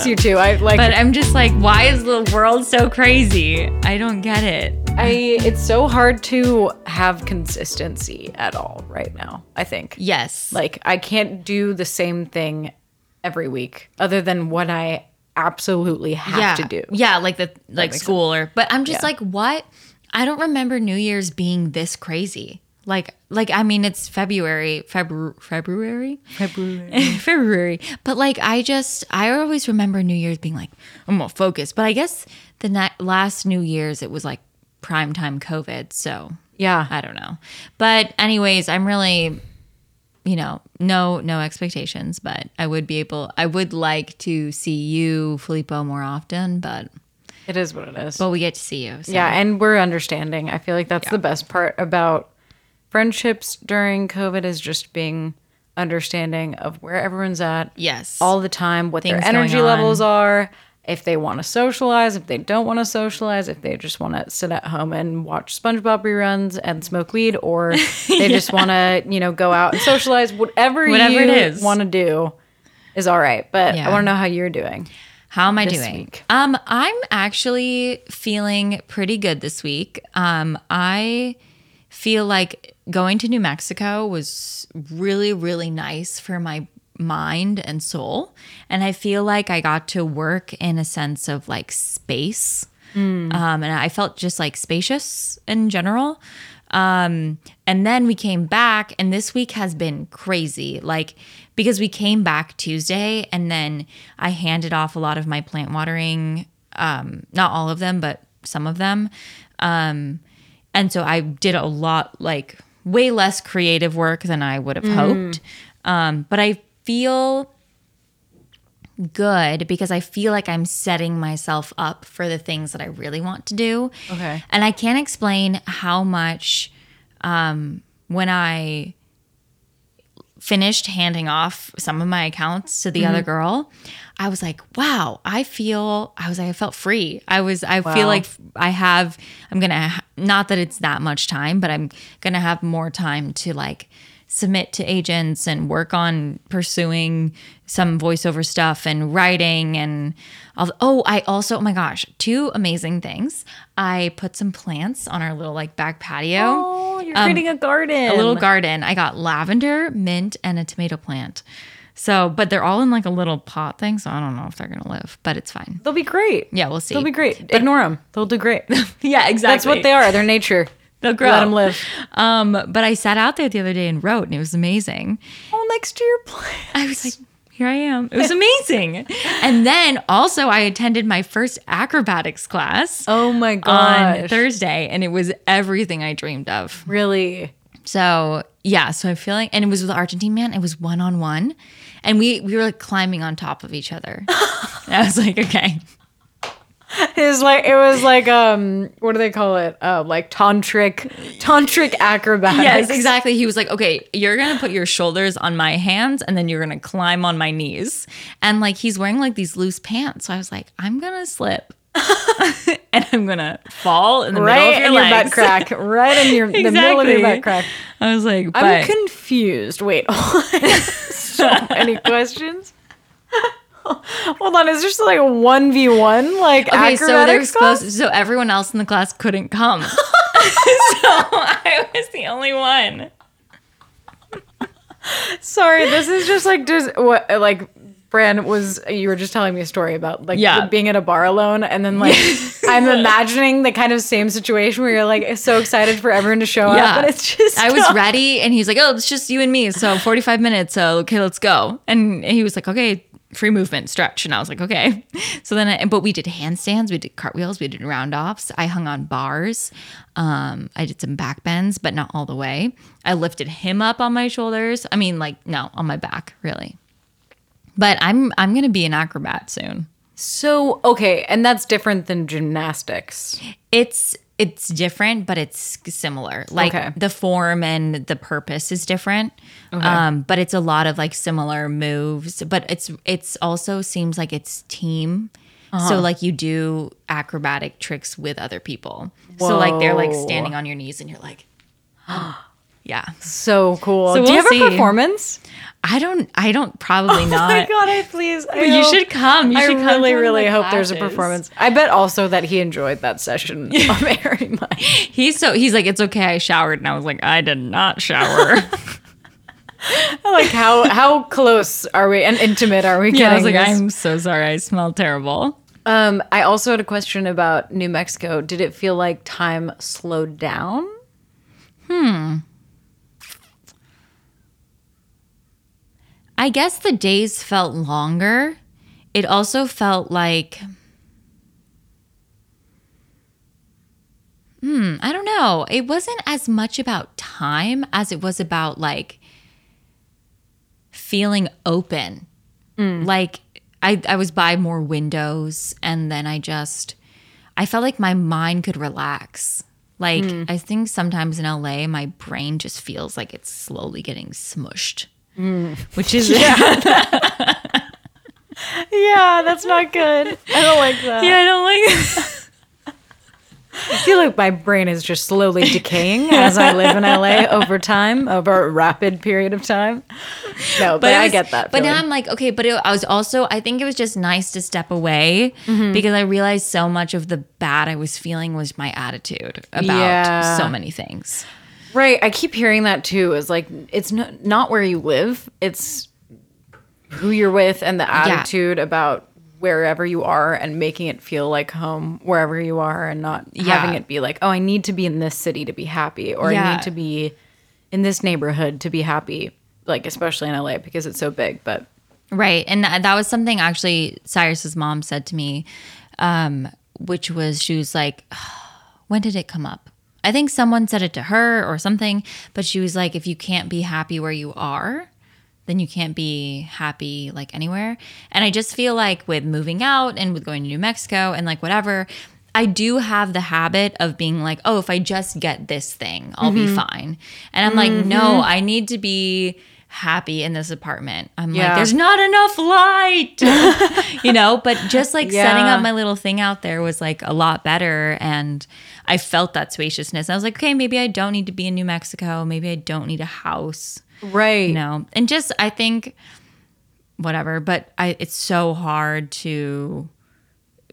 miss you too. I like But I'm just like, why is the world so crazy? I don't get it. I it's so hard to have consistency at all right now, I think. Yes. Like I can't do the same thing every week other than what I absolutely have yeah. to do. Yeah, like the like school or but I'm just Yeah. like, what? I don't remember New Year's being this crazy. Like like I mean it's February, February February? February. February. But like I just I always remember New Year's being like, I'm more focused. But I guess the ni- last New Year's it was like prime time COVID, so Yeah. I don't know. But anyways, I'm really you know, no no expectations, but I would be able I would like to see you, Filippo, more often, but It is what it is. but we get to see you. So. yeah, and we're understanding. I feel like that's the best part about friendships during COVID is just being understanding of where everyone's at. Yes. all the time, what Things their energy levels are, if they want to socialize, if they don't want to socialize, if they just want to sit at home and watch SpongeBob reruns and smoke weed, or they just want to, you know, go out and socialize. Whatever, Whatever you it is. want to do is all right. But Yeah. I want to know how you're doing. How am I this doing? week? Um, I'm actually feeling pretty good this week. Um, I feel like going to New Mexico was really, really nice for my mind and soul. And I feel like I got to work in a sense of like space. Um, and I felt just like spacious in general. Um, and then we came back, and this week has been crazy. Like, because we came back Tuesday, and then I handed off a lot of my plant watering, um, not all of them, but some of them. Um, and so I did a lot, like, way less creative work than I would have hoped. Um, but I feel good because I feel like I'm setting myself up for the things that I really want to do. Okay. And I can't explain how much um, when I finished handing off some of my accounts to the Mm-hmm. other girl, I was like, wow, I feel, I was like, I felt free. I was, I Wow. feel like I have, I'm going to, not that it's that much time, but I'm going to have more time to like submit to agents and work on pursuing some voiceover stuff and writing and all, oh i also oh my gosh two amazing things i put some plants on our little like back patio Oh, you're creating a garden. Um, a little garden i got lavender mint and a tomato plant so but they're all in like a little pot thing so i don't know if they're gonna live but it's fine They'll be great. yeah we'll see They'll be great. Ignore them. They'll do great. yeah exactly That's what they are. They're nature. They'll grow Let them live. um but i sat out there the other day and wrote and it was amazing Oh, next to your plant. I was like, here I am. It was amazing. and then also, I attended my first acrobatics class Oh my god! on. Thursday, and it was everything I dreamed of. really? So, yeah, so I'm feeling, and it was with the Argentine man, it was one on one. And we, we were like climbing on top of each other. I was like, okay. It was like it was like um what do they call it? Uh, like tantric tantric acrobatics. Yes, exactly. He was like, okay, you're going to put your shoulders on my hands and then you're going to climb on my knees. And like, he's wearing like these loose pants. So I was like, I'm going to slip. and I'm going to fall in the middle Right of your in your butt crack. Right in your the middle of your Exactly. butt crack. I was like, but I'm confused. Wait. so many questions. Hold on, is this like a one v one like okay, so they're supposed so everyone else in the class couldn't come. so I was the only one. Sorry, this is just like just what like Bran was you were just telling me a story about like Yeah. being at a bar alone and then like I'm imagining the kind of same situation where you're like so excited for everyone to show Yeah. up but it's just I was ready and he's like, Oh, it's just you and me. So 45 minutes. So okay, let's go. And he was like, Okay, free movement, stretch. And I was like, Okay. So then I, but we did handstands, we did cartwheels, we did round offs. I hung on bars. Um, I did some back bends, but not all the way. I lifted him up on my shoulders. I mean, like, no, on my back, really. But I'm I'm gonna be an acrobat soon. So okay, and that's different than gymnastics. It's it's different, but it's similar. Like Okay. the form and the purpose is different. Um, but it's a lot of like similar moves. But it's it's also seems like it's team. Uh-huh. So like you do acrobatic tricks with other people. So like they're like standing on your knees and you're like, yeah. So cool. So Do you we'll have a performance? I don't. I don't. Probably not. Oh my god, I please. I you hope- should come. You I should come really, to one of really hope there's a performance. I bet also that he enjoyed that session very much. He's so. He's like, it's okay. I showered, and I was like, I did not shower. like how how close are we and intimate are we getting? yeah, I was like, this? I'm so sorry. I smell terrible. Um, I also had a question about New Mexico. Did it feel like time slowed down? I guess the days felt longer. It also felt like Hmm, I don't know. It wasn't as much about time as it was about like feeling open. Like I I was by more windows and then I just I felt like my mind could relax. Like I think sometimes in LA my brain just feels like it's slowly getting smushed. Which is yeah. Yeah, that's not good. I don't like that. Yeah, I don't like I feel like my brain is just slowly decaying as I live in LA over time, over a rapid period of time. No, but, it I get that. But now. I'm like, okay, but it, I was also, I think it was just nice to step away Mm-hmm. because I realized so much of the bad I was feeling was my attitude about Yeah. so many things. Right. I keep hearing that too. Is like it's not not where you live. It's who you're with and the attitude about wherever you are and making it feel like home wherever you are and not Yeah. having it be like, oh, I need to be in this city to be happy or I need to be in this neighborhood to be happy. Like especially in LA because it's so big. But Right. And that, that was something actually Cyrus's mom said to me, um, which was she was like, when did it come up? I think someone said it to her or something, but she was like, if you can't be happy where you are, then you can't be happy like anywhere. And I just feel like with moving out and with going to New Mexico and like whatever, I do have the habit of being like, oh, if I just get this thing, I'll be mm-hmm. fine. And I'm like, no, mm-hmm. I need to be happy in this apartment. I'm Yeah. like, there's not enough light, you know, but just like setting up my little thing out there was like a lot better. And I felt that spaciousness. I was like, okay, maybe I don't need to be in New Mexico. Maybe I don't need a house right. you know and just i think whatever but i it's so hard to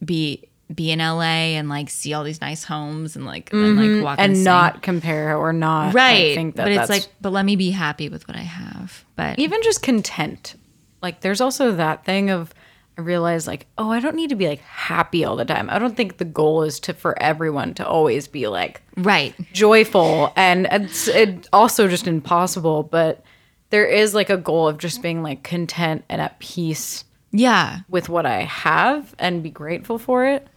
be be in la and like see all these nice homes and like and like mm-hmm. walk and sing. not compare or not I right think that but it's like but let me be happy with what i have but even just content. Like there's also that thing of I realize like, oh, I don't need to be like happy all the time. I don't think the goal is to for everyone to always be like right joyful and it's it also just impossible, but there is like a goal of just being like content and at peace yeah with what I have and be grateful for it.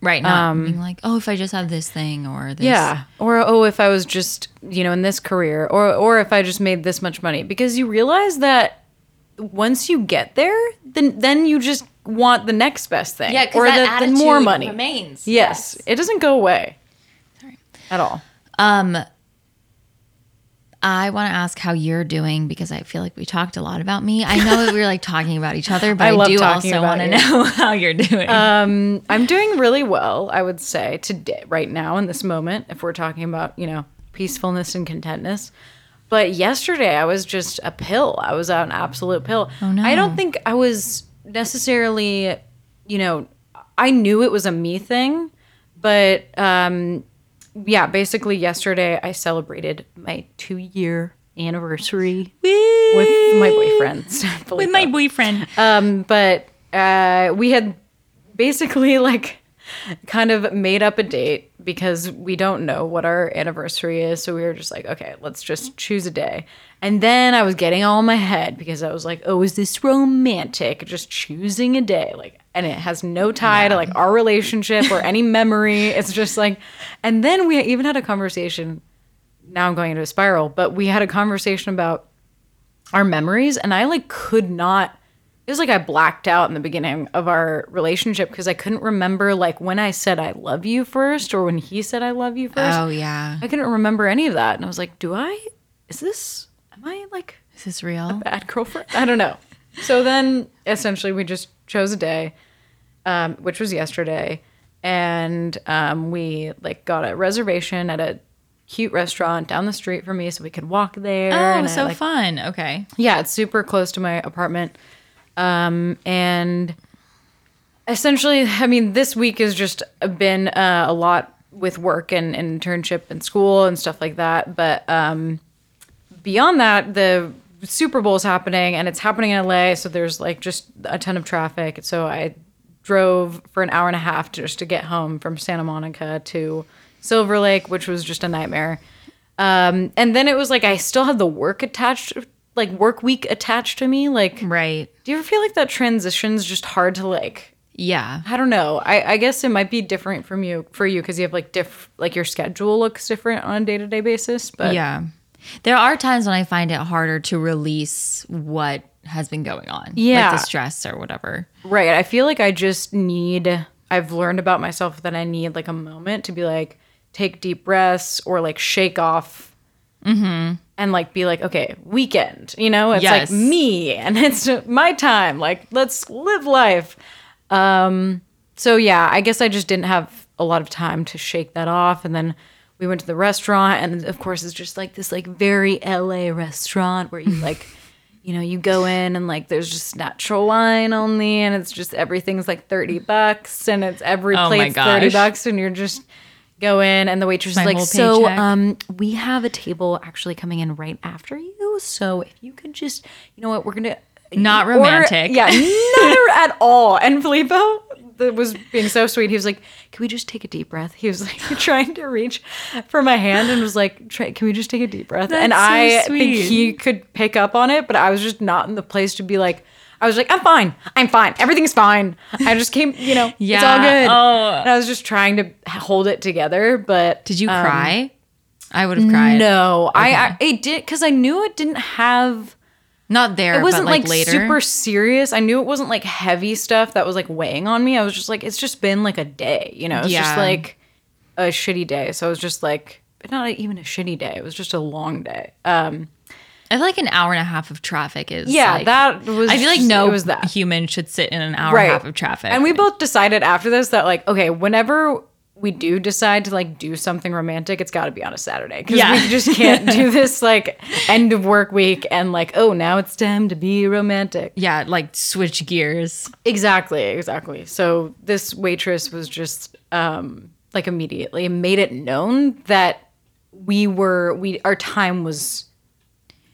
Right not being like oh if i just have this thing or this Yeah. Or oh, if I was just, you know, in this career or or if I just made this much money because you realize that once you get there, then then you just want the next best thing. yeah or because that the, the more money. remains Yes. It doesn't go away. Sorry. At all. um I want to ask how you're doing because I feel like we talked a lot about me. I know that we were like talking about each other, but I I, do also want to know how you're doing. Um, I'm doing really well, I would say, today, right now in this moment, if we're talking about, you know, peacefulness and contentness. But yesterday I was just a pill. I was an absolute pill. Oh, no. I don't think I was necessarily, you know, I knew it was a me thing, but um yeah, basically yesterday I celebrated my 2-year anniversary with my boyfriend. with my boyfriend. Um, but uh, we had basically like kind of made up a date because we don't know what our anniversary is. So we were just like, okay, let's just choose a day. And then I was getting all in my head because I was like, oh, is this romantic? Just choosing a day. Like, and it has no tie to like our relationship or any memory. It's just like, and then we even had a conversation. Now I'm going into a spiral, but we had a conversation about our memories and I like could not it was like I blacked out in the beginning of our relationship because I couldn't remember like when I said I love you first or when he said I love you first. Oh yeah, I couldn't remember any of that. And I was like, do I is this am I like is this real? bad girlfriend? I don't know. So then essentially we just chose a day, um, which was yesterday, and um, we like got a reservation at a cute restaurant down the street from me so we could walk there. Oh, and I, so like, fun. Okay. yeah, it's super close to my apartment. Um, and essentially, I mean, this week has just been uh, a lot with work and, and internship and school and stuff like that. But um, beyond that, the Super Bowl is happening and it's happening in LA. So there's like just a ton of traffic. So I drove for an hour and a half just to get home from Santa Monica to Silver Lake, which was just a nightmare. Um, and then it was like I still had the work attached, like work week attached to me. Like, Right. do you ever feel like that transition's just hard to like? Yeah. I don't know. I, I guess it might be different from you for you because you have like diff like your schedule looks different on a day to day basis. But Yeah. There are times when I find it harder to release what has been going on. Yeah. Like the stress or whatever. right, I feel like I just need. I've learned about myself that I need like a moment to be like take deep breaths or like shake off. And like be like, okay, weekend, you know, it's Yes. like me and it's my time. Like, let's live life. Um, so yeah, I guess I just didn't have a lot of time to shake that off. And then we went to the restaurant, and of course, it's just like this like very LA restaurant where you like, you know, you go in and like there's just natural wine only, and it's just everything's like thirty bucks, and it's every Oh my plate's thirty bucks, and you're just go in, and the waitress is like, so um, we have a table actually coming in right after you, so if you could just, you know what, we're gonna Not order- romantic. yeah, not at all. And Filippo was being so sweet. He was like, "Can we just take a deep breath?" He was like trying to reach for my hand and was like, "Can we just take a deep breath?" and so I think he could pick up on it, but I was just not in the place to be like. I was like, I'm fine. I'm fine. Everything's fine. I just came, you know, it's all good. Oh. And I was just trying to hold it together, but Did you cry? I would have cried. Um, no, I, I it did because I knew it didn't have Not there, it wasn't but like, like, later. super serious. I knew it wasn't like heavy stuff that was like weighing on me. I was just like, it's just been like a day, you know? It's just like a shitty day. So I was just like, not even a shitty day. It was just a long day. Um, I feel like an hour and a half of traffic is. yeah, like- that was. I feel like just- no it was that human should sit in an hour and a half of traffic. And we both decided after this that like, okay, whenever we do decide to like do something romantic, it's got to be on a Saturday because Yeah. we just can't do this like end of work week and like, oh, now it's time to be romantic. yeah, like switch gears. Exactly, exactly. So this waitress was just um like immediately made it known that we were we our time was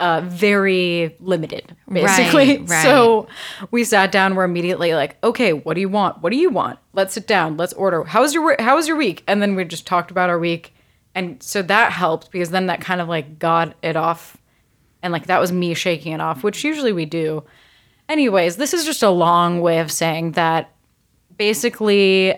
uh very limited basically. Right, right. So we sat down we're immediately like, "Okay, what do you want? What do you want? Let's sit down. Let's order. How's your how was your week?" And then we just talked about our week. And so that helped because then that kind of like got it off and like that was me shaking it off, which usually we do. Anyways, this is just a long way of saying that basically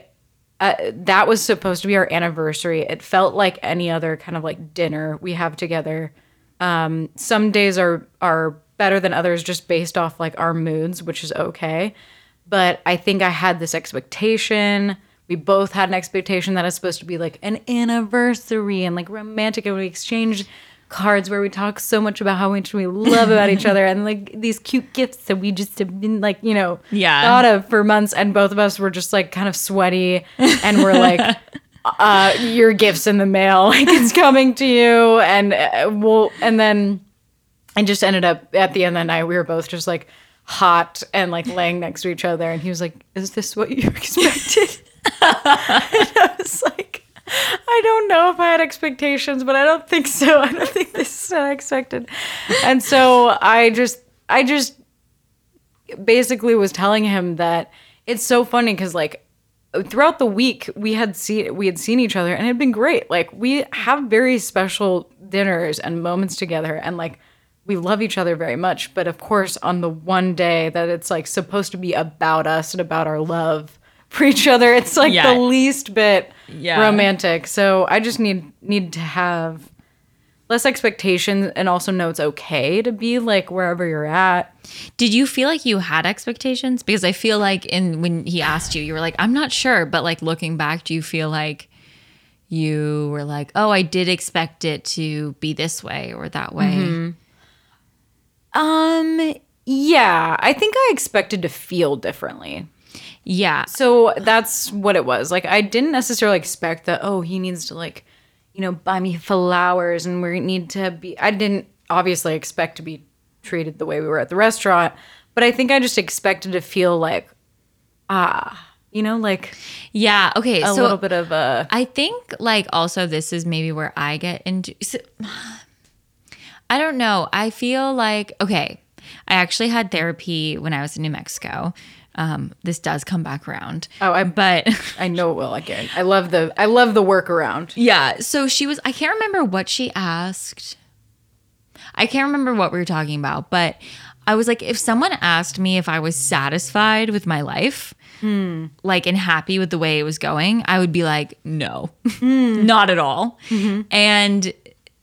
uh, that was supposed to be our anniversary. It felt like any other kind of like dinner we have together. Um, some days are are better than others just based off like our moods, which is okay. But I think I had this expectation. We both had an expectation that it's supposed to be like an anniversary and like romantic, and we exchanged cards where we talk so much about how much we love about each other and like these cute gifts that we just have been like, you know, Yeah. thought of for months. And both of us were just like kind of sweaty and we're like, uh, your gifts in the mail, like it's coming to you. And uh, we'll, and then I just ended up at the end of the night, we were both just like hot and like laying next to each other. And he was like, Is this what you expected? and I was like, I don't know if I had expectations, but I don't think so. I don't think this is what I expected. And so I just, I just basically was telling him that it's so funny because like throughout the week we had seen we had seen each other and it had been great. Like we have very special dinners and moments together and like we love each other very much. But of course, on the one day that it's like supposed to be about us and about our love for each other, it's like Yeah. the least bit Yeah. romantic. So I just need need to have less expectations and also know it's okay to be like wherever you're at. Did you feel like you had expectations? Because I feel like in when he asked you, you were like, I'm not sure. But like looking back, do you feel like you were like, oh, I did expect it to be this way or that way? Mm-hmm. Um yeah, I think I expected to feel differently. Yeah. So that's what it was. Like I didn't necessarily expect that oh, he needs to like you know, buy me flowers and we need to be. I didn't obviously expect to be treated the way we were at the restaurant, but I think I just expected to feel like, ah, you know, like Yeah. Okay. a so little bit of a. I think like also this is maybe where I get into. so- I don't know. I feel like okay. I actually had therapy when I was in New Mexico. Um, this does come back around. Oh, I But I know it will again. I love the I love the workaround. yeah, so she was. I can't remember what she asked. I can't remember what we were talking about, but I was like, if someone asked me if I was satisfied with my life, hmm. like and happy with the way it was going, I would be like, no, hmm. not at all. Mm-hmm. And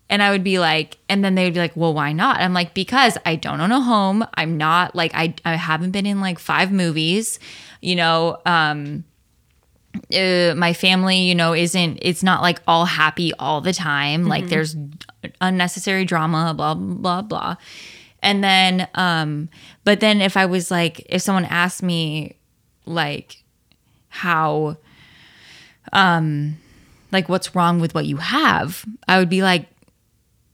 and I would be like, and then they would be like, well, why not? I'm like, because I don't own a home. I'm not like I I haven't been in like five movies, you know. Um, uh, my family, you know, isn't it's not like all happy all the time. Like there's unnecessary drama, blah blah blah. And then um but then if I was like if someone asked me like how um like what's wrong with what you have, I would be like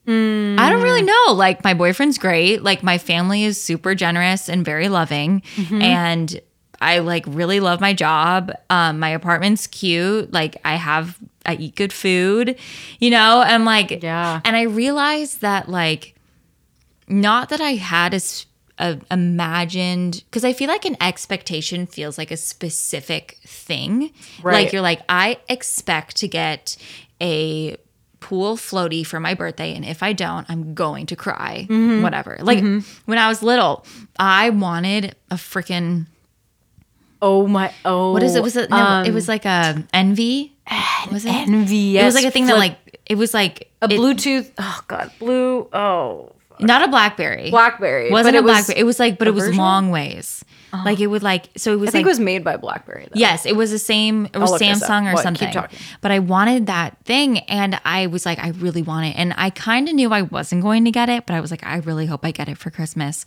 I don't really know. Like my boyfriend's great. Like my family is super generous and very loving and I like really love my job. Um my apartment's cute. Like I have I eat good food, you know? And like Yeah. and I realized that like not that I had a, a imagined because I feel like an expectation feels like a specific thing. Right. Like you're like I expect to get a pool floaty for my birthday and if I don't I'm going to cry. Mm-hmm. Whatever. Like when I was little, I wanted a freaking Oh my oh what is it was it no, it was like a envy was it envy. it was like a thing that like it was like a it- Bluetooth. Oh god, blue. Oh, not a blackberry BlackBerry. wasn't a it was- blackberry it was like but it was version? long ways uh-huh. like it would like so it was I think like it was made by BlackBerry. Though. Yes, it was the same. It was look this up. Samsung or What? Keep something. But I wanted that thing, and I was like, I really want it, and I kind of knew I wasn't going to get it, but I was like, I really hope I get it for Christmas.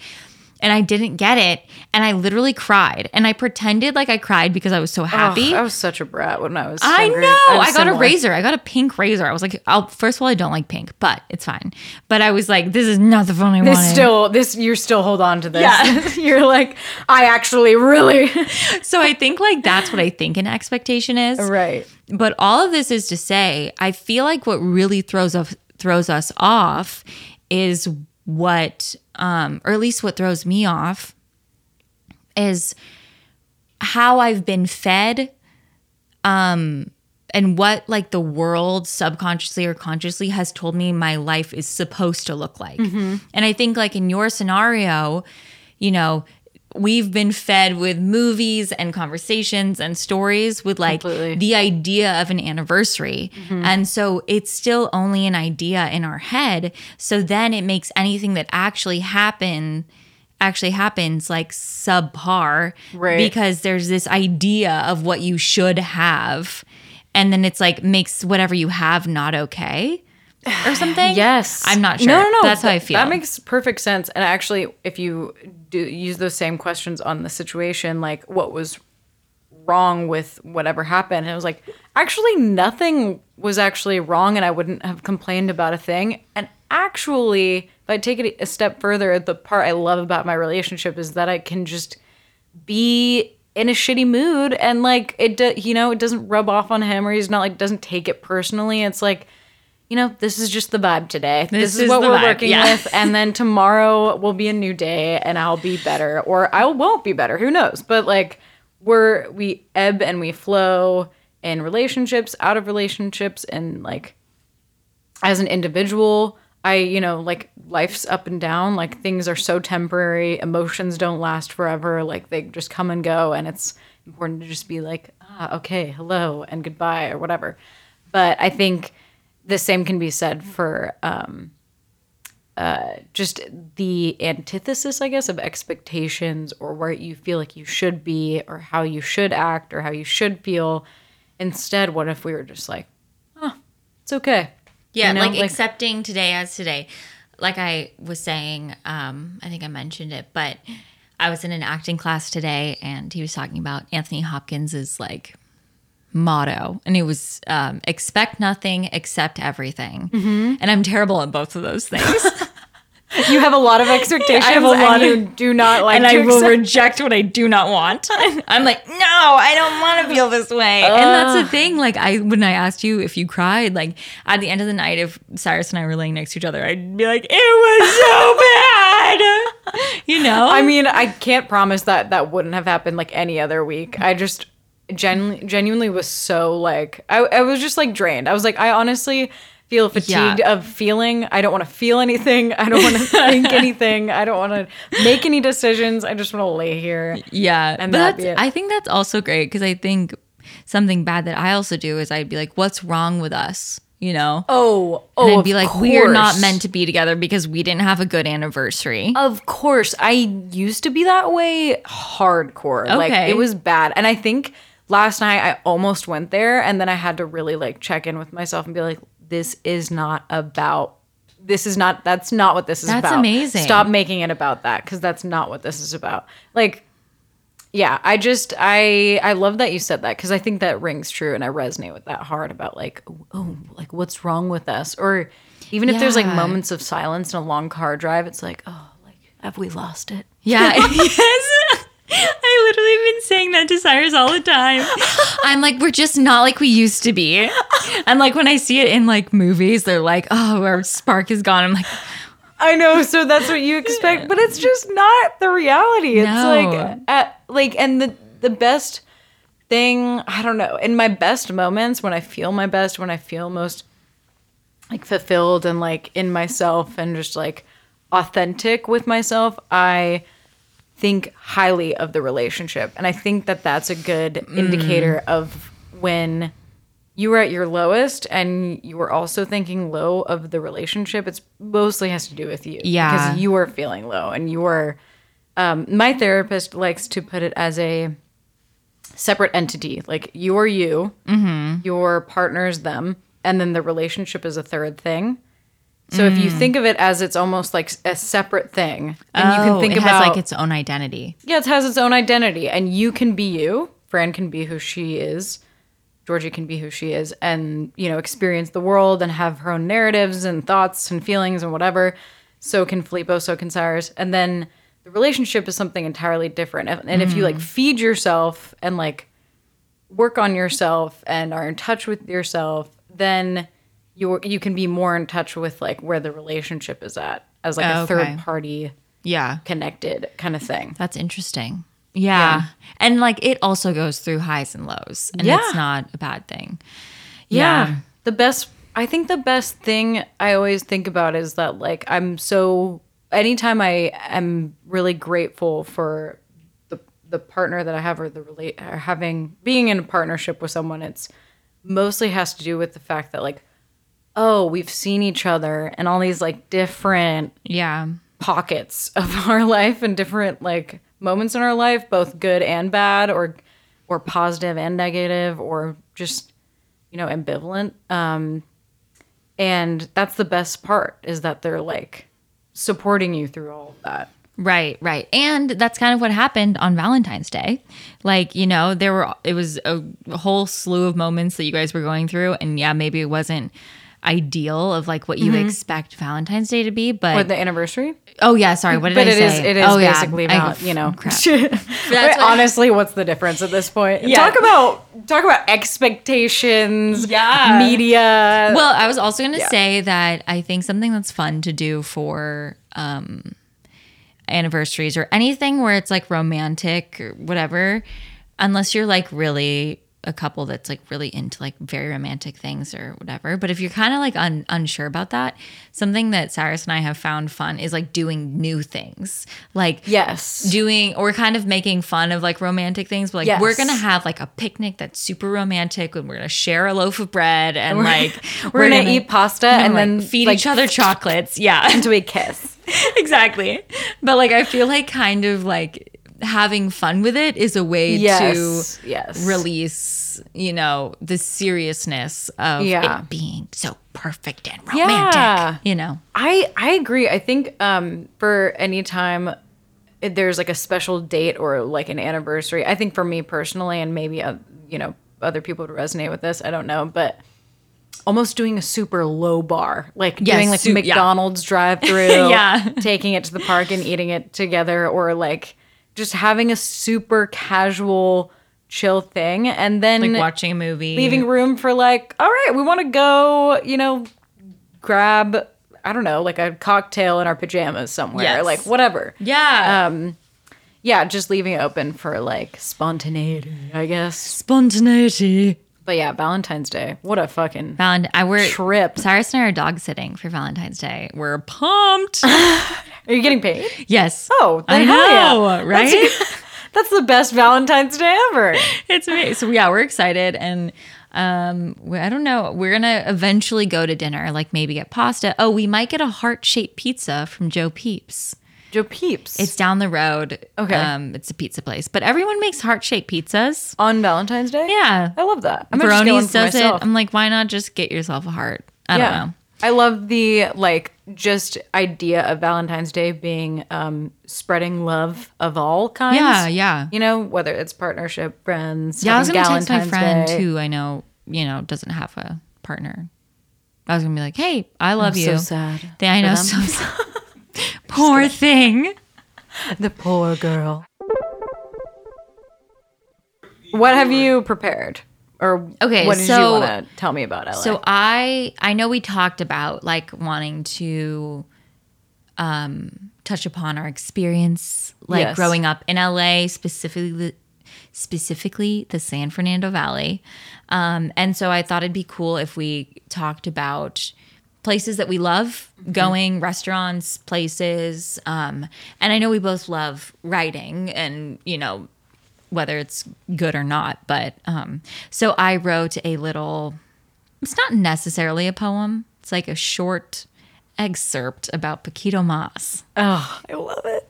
And I didn't get it, and I literally cried, and I pretended like I cried because I was so happy. Ugh, I was such a brat when I was. I know. was I got a razor. I got a pink razor. I was like, I'll, first of all, I don't like pink, but it's fine. But I was like, this is not the phone I This wanted. still, this you're still hold on to this. Yeah. you're like, I actually really. so I think like that's what I think an expectation is. right. But all of this is to say, I feel like what really throws off throws us off is what, um, or at least what throws me off, is how I've been fed, um, and what like the world subconsciously or consciously has told me my life is supposed to look like. And I think like in your scenario, you know, we've been fed with movies and conversations and stories with like Completely. the idea of an anniversary. Mm-hmm. And so it's still only an idea in our head. So then it makes anything that actually happen actually happens like subpar Right. because there's this idea of what you should have and then it's like makes whatever you have not okay or something. Yes. I'm not sure. No, no, no. That's how I feel. That makes perfect sense. And actually, if you do use those same questions on the situation, like what was wrong with whatever happened, and it was like, actually, nothing was actually wrong, and I wouldn't have complained about a thing. And actually, if I take it a step further, the part I love about my relationship is that I can just be in a shitty mood and like it do, you know it doesn't rub off on him or he's not like doesn't take it personally it's like you know this is just the vibe today. This, This is, is what we're vibe, working yeah. with. And then tomorrow will be a new day and i'll be better or i won't be better. Who knows? But like we're we ebb and we flow in relationships out of relationships and like as an individual i you know like life's up and down. Like things are so temporary. Emotions don't last forever. Like they just come and go. And it's important to just be like ah okay hello and goodbye or whatever. But i think the same can be said for um uh just the antithesis i guess of expectations or where you feel like you should be or how you should act or how you should feel instead what if we were just like oh it's okay Yeah, You know, like, like- accepting today as today. Like I was saying, um, I think I mentioned it, but I was in an acting class today and he was talking about Anthony Hopkins is like motto, and it was um, expect nothing, accept everything. Mm-hmm. And I'm terrible at both of those things. You have a lot of expectations, I have a lot and of- you do not like and to I will accept- reject what I do not want. I'm like, no, I don't want to feel this way. and that's the thing. Like I, when I asked you if you cried, like at the end of the night, if Cyrus and I were laying next to each other, I'd be like, it was so bad. You know? I mean, I can't promise that that wouldn't have happened like any other week. I just gen- genuinely was so like I, I was just like drained. I was like, I honestly feel fatigued Yeah. of feeling. I don't want to feel anything. I don't want to think anything. I don't want to make any decisions. I just want to lay here. Yeah, And but that's. I think that's also great because I think something bad that I also do is I'd be like, "What's wrong with us?" You know, Oh, oh, and I'd be like, "We're not meant to be together because we didn't have a good anniversary." Of course. I used to be that way hardcore. Like Okay. it was bad. And I think last night I almost went there and then I had to really like check in with myself and be like, this is not about this is not that's not what this is That's about. That's amazing. Stop making it about that because that's not what this is about. Like yeah, I just I I love that you said that because I think that rings true and I resonate with that hard about like oh like what's wrong with us or even if there's like moments of silence in a long car drive, it's like oh like have we lost it? Yeah. yes. I literally been saying that to Cyrus all the time. I'm like, we're just not like we used to be. And like when I see it in like movies, they're like, oh, our spark is gone. I'm like, I know, so that's what you expect, but it's just not the reality. It's No. like at, like and the the best thing, I don't know, in my best moments when I feel my best, when I feel most like fulfilled and like in myself and just like authentic with myself, I think highly of the relationship. And I think that that's a good indicator of when you were at your lowest and you were also thinking low of the relationship. It's mostly has to do with you. Yeah. Because you were feeling low and you were, um, my therapist likes to put it as a separate entity. Like you are you, your partner's them, and then the relationship is a third thing. So if you mm. think of it as it's almost like a separate thing, and you can oh, think Oh, it about has like its own identity. yeah, it has its own identity, and you can be you. Fran can be who she is. Georgie can be who she is, and you know, experience the world and have her own narratives and thoughts and feelings and whatever. So can Filippo. So can Cyrus. And then the relationship is something entirely different. And and if you like mm. feed yourself and like work on yourself and are in touch with yourself, then you you can be more in touch with like where the relationship is at as like a oh, Okay. third party Yeah. connected kind of thing. That's interesting. Yeah. And like it also goes through highs and lows. And Yeah. it's not a bad thing. Yeah. The best I think the best thing I always think about is that like I'm so anytime I am really grateful for the the partner that I have or the relate or having being in a partnership with someone it's mostly has to do with the fact that like oh we've seen each other in all these like different Yeah. pockets of our life and different like moments in our life both good and bad or or positive and negative or just you know ambivalent um and that's the best part is that they're like supporting you through all of that Right, right. And that's kind of what happened on Valentine's Day. Like, you know, there were, it was a whole slew of moments that you guys were going through. And yeah, maybe it wasn't ideal of like what you expect Valentine's Day to be. But, or the anniversary oh, yeah, sorry. What did but I it is say? it is oh, yeah. basically I- about you know crap. But That's what- honestly what's the difference at this point Yeah. talk about talk about expectations Yeah. media Well, I was also going to Yeah. say that I think something that's fun to do for um, anniversaries or anything where it's like romantic or whatever, unless you're like really a couple that's like really into like very romantic things or whatever. But if you're kind of like un- unsure about that, something that Cyrus and I have found fun is like doing new things. Like yes doing or kind of making fun of like romantic things but like Yes. we're gonna have like a picnic that's super romantic and we're gonna share a loaf of bread and like we're, gonna, eat pasta and then feed like, each other chocolates yeah into we kiss exactly but like i feel like kind of like having fun with it is a way yes to yes release you know the seriousness of Yeah. it being so perfect and romantic Yeah. you know I I agree. I think um for any time there's like a special date or like an anniversary. I think for me personally, and maybe uh, you know other people would resonate with this. I don't know, but almost doing a super low bar, like Yes, doing like su- yeah. McDonald's drive-through, Yeah. taking it to the park and eating it together, or like just having a super casual, chill thing, and then Like watching a movie. leaving room for like, all right, we want to go, you know, grab, I don't know, like a cocktail in our pajamas somewhere, Yes. like whatever. Yeah. Um, yeah, just leaving it open for like spontaneity, I guess. Spontaneity. But yeah, Valentine's Day, what a fucking Valent- I were trip. Cyrus and I are dog sitting for Valentine's Day. We're pumped. Are you getting paid? yes. Oh, I hell yeah. know, right? That's, that's the best Valentine's Day ever. it's amazing. So yeah, we're excited, and um, we, I don't know. We're gonna eventually go to dinner, like maybe get pasta. Oh, we might get a heart shaped pizza from Joe Peeps. Joe Peeps. It's down the road. Okay. um, it's a pizza place, but everyone makes heart shaped pizzas. on Valentine's Day. Yeah, I love that. I'm gonna just get one Bronies for does myself. it. I'm like, why not just get yourself a heart? I don't know. I love the like just idea of Valentine's Day being um spreading love of all kinds. Yeah, yeah. You know, whether it's partnership, friends. Yeah, I was gonna having text my friend Day. who I know, you know, doesn't have a partner. I was gonna be like, "Hey, I love I'm you." so sad They- I know, so sad. Poor thing. The poor girl. What have you prepared? Or Okay, what did you want to tell me about LA? So I I know we talked about like wanting to um touch upon our experience like Yes. growing up in LA specifically specifically the San Fernando Valley. Um and so I thought it'd be cool if we talked about places that we love going, restaurants, places. Um and I know we both love writing and you know whether it's good or not, but um so I wrote a little it's not necessarily a poem. It's like a short excerpt about Poquito Mas. oh, I love it.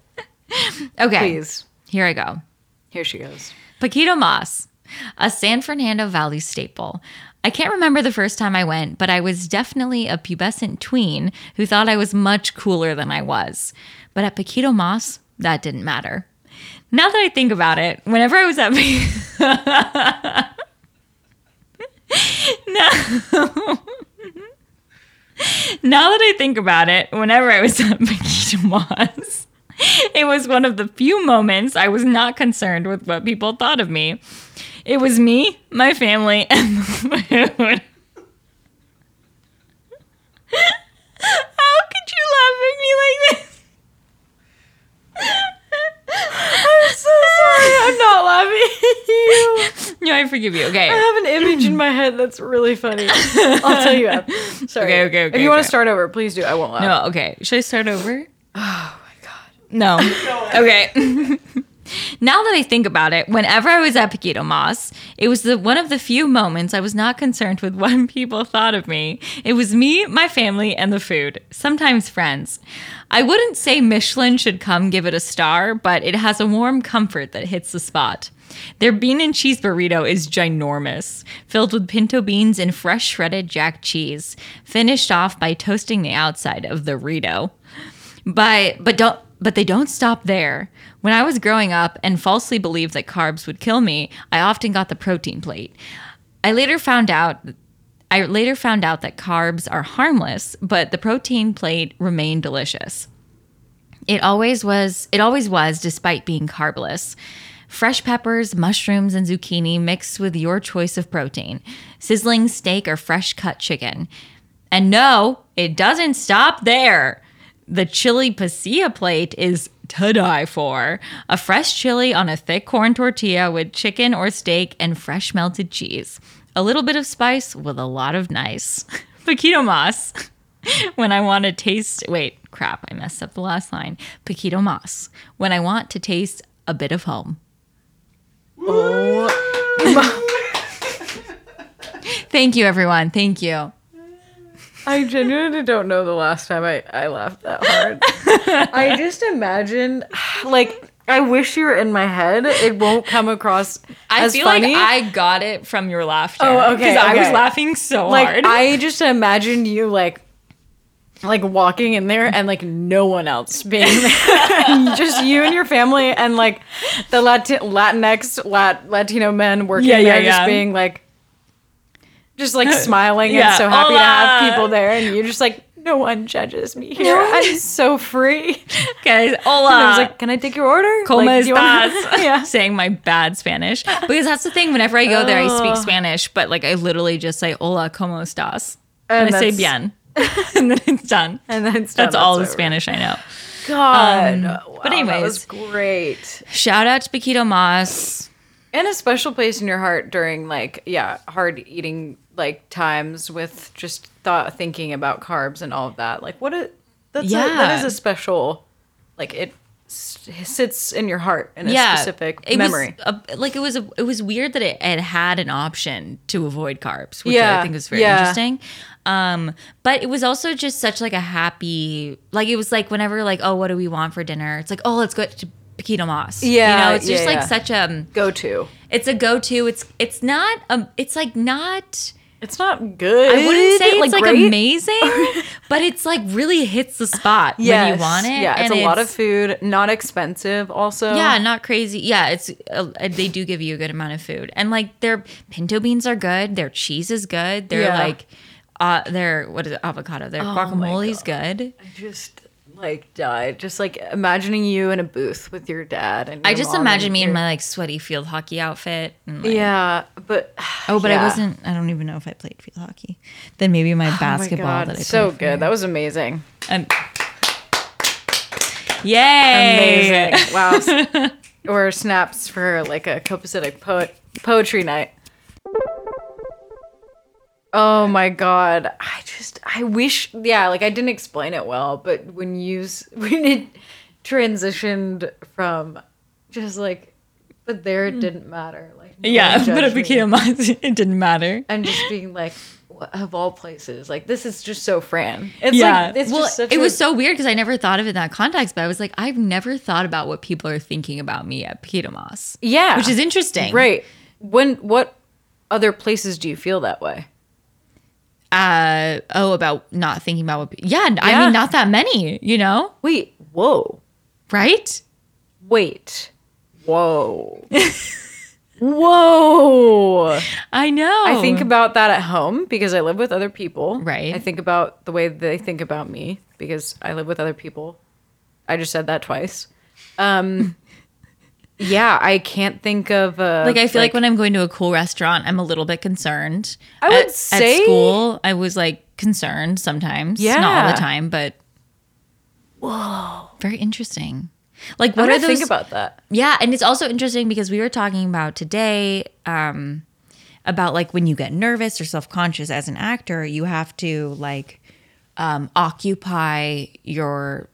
Okay. Please. Here I go. Here she goes. Poquito Mas, a San Fernando Valley staple. I can't remember the first time I went, but I was definitely a pubescent tween who thought I was much cooler than I was. But at Poquito Mas, that didn't matter. Now that I think about it, whenever I was at no. Now that I think about it, whenever I was at Poquito Mas, it was one of the few moments I was not concerned with what people thought of me. It was me, my family, and the food. How could you laugh at me like this? I'm so sorry. I'm not laughing at you. No, I forgive you. Okay. I have an image in my head that's really funny. I'll tell you after. Sorry. Okay, okay, If okay, you want okay. to start over, please do. I won't laugh. No, okay. Should I start over? Oh my god. No. okay. Now that I think about it, whenever I was at Poquito Mas, it was the one of the few moments I was not concerned with what people thought of me. It was me, my family, and the food. Sometimes friends. I wouldn't say Michelin should come give it a star, but it has a warm comfort that hits the spot. Their bean and cheese burrito is ginormous, filled with pinto beans and fresh shredded jack cheese, finished off by toasting the outside of the burrito. But but don't but they don't stop there. When I was growing up and falsely believed that carbs would kill me, I often got the protein plate. I later found out I later found out that carbs are harmless, but the protein plate remained delicious. It always was it always was despite being carbless. Fresh peppers, mushrooms, and zucchini mixed with your choice of protein, sizzling steak or fresh cut chicken. And no, it doesn't stop there. The chili pasilla plate is to die for. A fresh chili on a thick corn tortilla with chicken or steak and fresh melted cheese. A little bit of spice with a lot of nice. Poquito Mas. when I want to taste, wait, crap, I messed up the last line. Poquito Mas. When I want to taste a bit of home. Oh. Thank you, everyone. Thank you. I genuinely don't know the last time I, I laughed that hard. I just imagine, like, I wish you were in my head. It won't come across I as feel funny. like I got it from your laughter. Oh, okay, Because I was laughing so like hard. I just imagined you like like walking in there and like no one else being there. just you and your family and like the Latin Latinx Lat, Latino men working Yeah, yeah, there just yeah. being like just like smiling Yeah, and so happy to have people there and you're just like no one judges me here. I'm so free. Guys, And hola. I was like, "Can I take your order?" ¿Cómo Like, estás? yeah. Saying my bad Spanish. Because that's the thing. Whenever I go there, I speak. Spanish, but like I literally just say, hola, ¿cómo estás? And, And I say bien. and then it's done. And then it's done. That's all the. Spanish I know. God. Um, wow, but that anyways. was great. Shout out to Poquito Mas and a special place in your heart during like yeah hard eating like times with just thought thinking about carbs and all of that like what it that's a, that Yeah. is a special like it s- sits in your heart in a yeah, specific memory a, like it was a, it was weird that it, it had an option to avoid carbs, which Yeah, I think was very yeah. interesting. Um, but it was also just such like a happy like it was like whenever like oh what do we want for dinner? It's like oh let's go to Poquito Mas. Yeah, you know it's just yeah, like such a go to it's a go to. It's it's not um it's like not. It's not good I wouldn't say it's like, great. amazing, but it's like really hits the spot when you want it. yeah it's and a lot of food not expensive also Yeah, not crazy. Yeah, it's uh, they do give you a good amount of food, and like their pinto beans are good. Their cheese is good. They're Yeah. like, uh, their what is it? Avocado. Their Oh my guacamole's good. I just like died just like imagining you in a booth with your dad and I just imagine me in my like sweaty field hockey outfit. And, like, yeah but Oh, but yeah. I wasn't. I don't even know if I played field hockey. Then maybe my basketball. Oh my that I so played for. good. That was amazing. And yay! Amazing. Wow. or snaps for like a copacetic poet poetry night. Oh my god. I just I wish yeah, like I didn't explain it well, but when you when it transitioned from just like but there it didn't matter. Like no Hmm. Yeah, but it judged became it didn't matter. and just being like of all places. Like this is just so Fran. It's yeah. like it's well, just such it a- was so weird because I never thought of it in that context, but I was like, I've never thought about what people are thinking about me at Poquito Mas. Yeah. Which is interesting. Right. When what other places do you feel that way? Uh, oh, about not thinking about what, pe- yeah, I mean, not that many, you know? Wait, whoa. Right? Wait. Whoa. whoa. I know. I think about that at home because I live with other people. Right. I think about the way they think about me because I live with other people. I just said that twice. Um yeah, I can't think of uh like I feel like, when I'm going to a cool restaurant, I'm a little bit concerned. I would at, say- at school, I was like concerned sometimes, Yeah, not all the time, but whoa, very interesting. Like, what do are those? think about that? Yeah, and it's also interesting because we were talking about today um, about like when you get nervous or self conscious as an actor, you have to like um, occupy your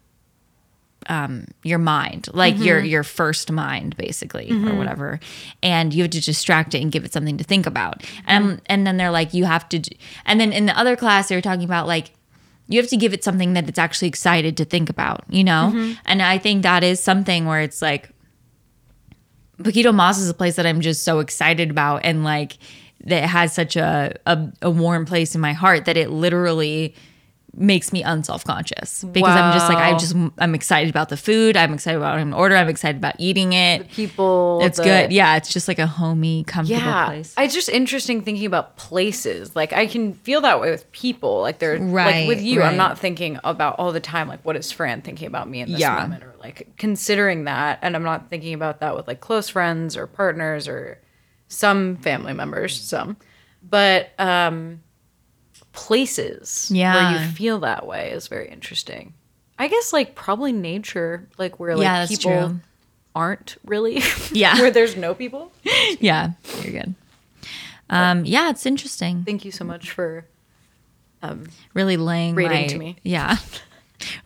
um, your mind, like your mm-hmm. your first mind, basically, or mm-hmm. whatever, and you have to distract it and give it something to think about. And and then they're like, you have to, and then in the other class they were talking about like you have to give it something that it's actually excited to think about, you know? And I think that is something where it's like Poquito Mas is a place that I'm just so excited about and like that has such a, a a warm place in my heart that it literally makes me unself-conscious because I'm just like I just I'm excited about the food, I'm excited about what I'm order, I'm excited about eating it. People It's the- good. Yeah, it's just like a homey, comfortable Yeah, place. it's just interesting thinking about places. Like I can feel that way with people. Like they're Right, like with you. right. I'm not thinking about all the time. Like what is Fran thinking about me in this Yeah. moment, or like considering that. And I'm not thinking about that with like close friends or partners or some family members. Some, but um, places where you feel that way is very interesting. I guess like probably nature, like where like Yeah, people true. aren't really. Yeah. where there's no people. yeah, you're good. Um, yeah, it's interesting. Thank you so much for Really laying Reading my, to me. Yeah.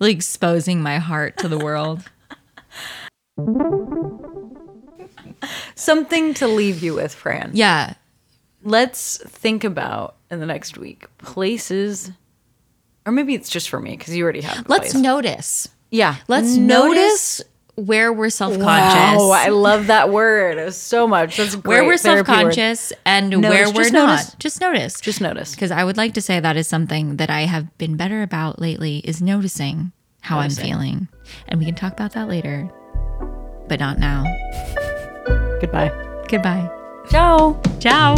really exposing my heart to the world. something to leave you with, Fran. Yeah. Let's think about in the next week places, or maybe it's just for me because you already have. Let's place. notice. yeah. Let's notice notice where we're self-conscious. Oh, I love that word so much. That's great where we're self-conscious and Notice, where we're just not. notice. Just notice. Just notice. because I would like to say that is something that I have been better about lately is noticing how Noticing. I'm feeling. And we can talk about that later. But not now. Goodbye. Goodbye. Ciao. Ciao.